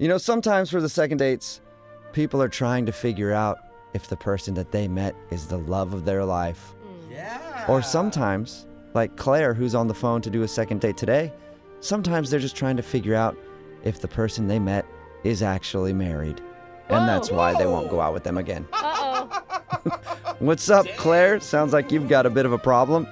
You know, sometimes for the second dates, people are trying to figure out if the person that they met is the love of their life. Yeah. Or sometimes, like Claire, who's on the phone to do a second date today, sometimes they're just trying to figure out if the person they met is actually married. And that's why they won't go out with them again. Uh oh. What's up, Claire? Sounds like you've got a bit of a problem.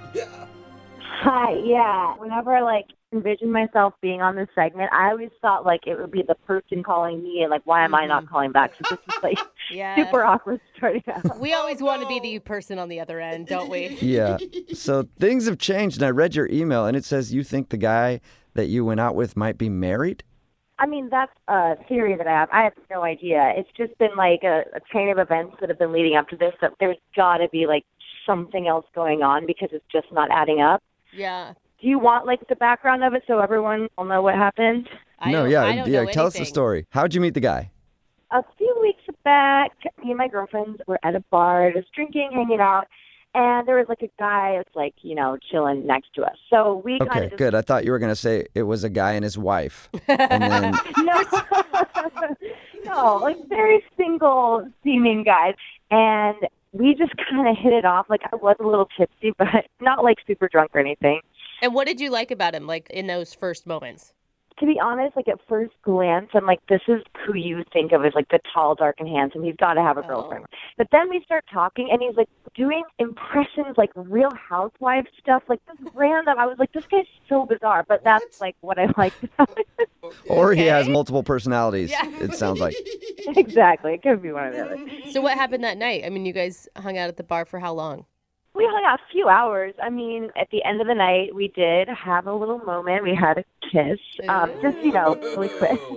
Hi, yeah. Whenever like envision myself being on this segment, I always thought like it would be the person calling me and like why am I not mm-hmm. calling back? So this is like Yeah. super awkward starting out. We oh, always want to be the person on the other end, don't we? Yeah. So things have changed, and I read your email, and it says you think the guy that you went out with might be married? I mean, that's a theory that I have. I have no idea. It's just been like a, a chain of events that have been leading up to this. That there's got to be like something else going on because it's just not adding up. Yeah. Do you want like the background of it so everyone will know what happened? I no, don't- yeah, I don't yeah. know Tell us the story. How'd you meet the guy? a few weeks back, me and my girlfriends were at a bar, just drinking, hanging out, and there was like a guy that's like, you know, chilling next to us. So we kind Okay, of just good. I thought you were gonna say it was a guy and his wife, and then no, no, like very single seeming guys, and we just kind of hit it off. Like I was a little tipsy, but not like super drunk or anything. And what did you like about him, like in those first moments? to be honest, like at first glance, I'm like, this is who you think of as like the tall, dark, and handsome. He's got to have a Oh. girlfriend. But then we start talking, and he's like doing impressions, like Real Housewives stuff, like this random. I was like, this guy's so bizarre, but that's like what I like. or he has multiple personalities. Yeah. It sounds like. exactly, it could be one of the other. So what happened that night? I mean, you guys hung out at the bar for how long? We hung out a few hours. I mean, at the end of the night, we did have a little moment. We had a kiss, um, just you know, really quick.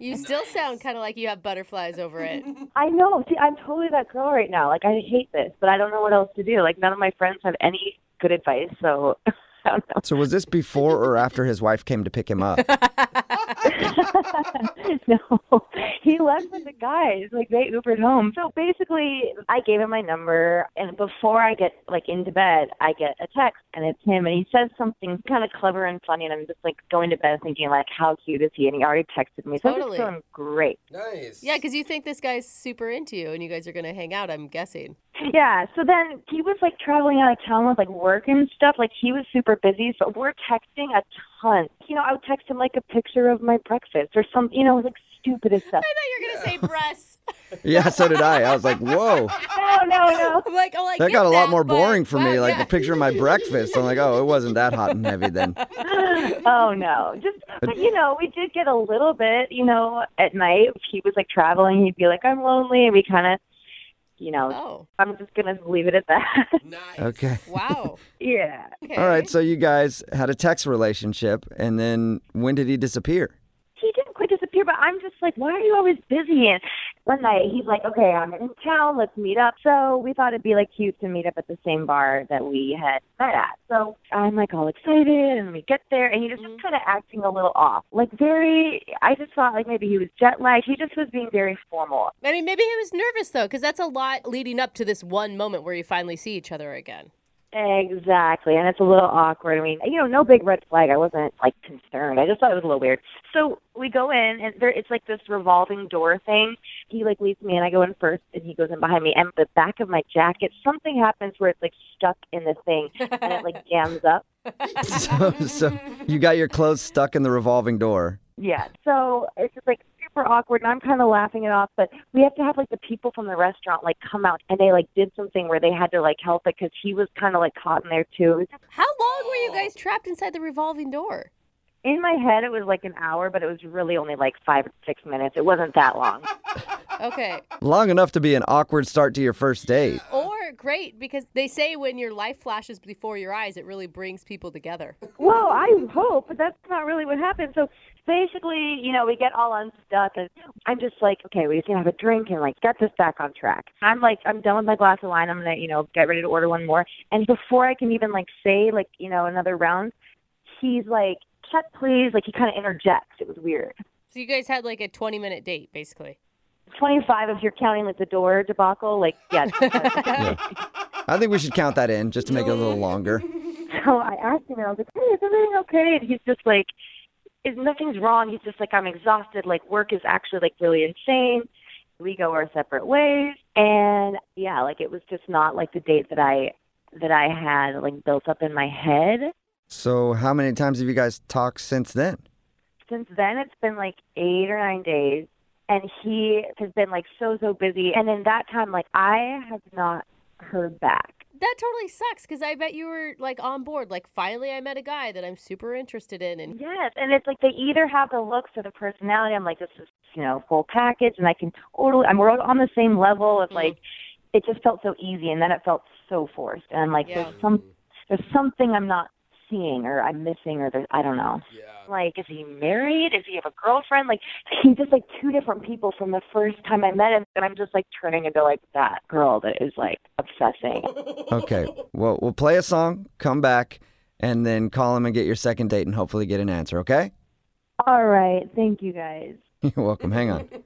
You still sound kind of like you have butterflies over it. I know. See, I'm totally that girl right now. Like, I hate this, but I don't know what else to do. Like, none of my friends have any good advice, so I don't know. So was this before or after his wife came to pick him up? no, he left with the guys. Like, they Ubered home. So basically, I gave him my number, and before I get like into bed, I get a text, and it's him, and he says something kind of clever and funny, and I'm just like going to bed thinking like, how cute is he? And he already texted me, so I'm Totally. just feeling great. Nice. Yeah, because you think this guy's super into you and you guys are going to hang out, I'm guessing. Yeah, so then he was like traveling out of town with like work and stuff. Like he was super busy, so we're texting a ton. You know, I would text him like a picture of my breakfast or some, you know, like stupidest stuff. I thought you were going to say breasts. yeah, so did I. I was like, whoa. No, no, no. I'm like, oh, I That got a lot that, more but- boring for me. wow, Like yeah. the picture of my breakfast. I'm like, oh, it wasn't that hot and heavy then. oh no, just but you know, we did get a little bit. You know, at night if he was like traveling, he'd be like, "I'm lonely," and we kind of, you know, Oh, I'm just gonna leave it at that. Nice. Okay. wow. yeah. Okay. All right. So you guys had a text relationship, and then when did he disappear? he didn't quite disappear, but I'm just like, why are you always busy? And one night he's like, okay, I'm in town, let's meet up. So we thought it'd be like cute to meet up at the same bar that we had met at. So I'm like all excited, and we get there, and he was just mm-hmm. kind of acting a little off, like very. I just thought like maybe he was jet lagged. He just was being very formal. I mean, maybe he was nervous, though, because that's a lot leading up to this one moment where you finally see each other again. Exactly, and it's a little awkward. I mean, you know, no big red flag. I wasn't like concerned. I just thought it was a little weird. So we go in, and there it's like this revolving door thing. He like leads me, and I go in first, and he goes in behind me. And the back of my jacket, something happens where it's like stuck in the thing, and it like jams up. so, so you got your clothes stuck in the revolving door. Yeah. So it's just like super awkward, and I'm kind of laughing it off. But we have to have like the people from the restaurant like come out, and they like did something where they had to like help it because he was kind of like caught in there too. It was just How long were you guys trapped inside the revolving door? in my head, it was like an hour, but it was really only like five or six minutes. It wasn't that long. Okay. Long enough to be an awkward start to your first date. Or great, because they say when your life flashes before your eyes, it really brings people together. well, I hope, but that's not really what happened. So basically, you know, we get all unstuck, and I'm just like, okay, we just gonna have a drink and like get this back on track. I'm like, I'm done with my glass of wine. I'm gonna, you know, get ready to order one more. And before I can even like say like, you know, another round, he's like, check please. Like he kind of interjects. It was weird. So you guys had like a 20 minute date, basically. 25 if you're counting like the door debacle. Like, yeah. I think we should count that in just to make it a little longer. So I asked him, and I was like, "Hey, is everything okay?" And he's just like, is nothing's wrong. He's just like I'm exhausted. Like work is actually like really insane. We go our separate ways, and yeah, like it was just not like the date that I that I had like built up in my head. So, how many times have you guys talked since then? Since then, it's been like eight or nine days, and he has been like so so busy. And in that time, like I have not heard back. That totally sucks because I bet you were like on board. Like, finally, I met a guy that I'm super interested in, and Yes, and it's like they either have the looks or the personality. I'm like, this is you know full package, and I can totally. I'm we're on the same level of mm-hmm. like. It just felt so easy, and then it felt so forced. And I'm like, Yeah. there's some, there's something I'm not seeing, or I'm missing, or there's I don't know. Yeah. Like, is he married? Does he have a girlfriend? Like, he's just like two different people from the first time I met him, and I'm just like turning into like that girl that is like obsessing. Okay. Well, we'll play a song, come back, and then call him and get your second date and hopefully get an answer, okay? All right, thank you guys. You're welcome. Hang on.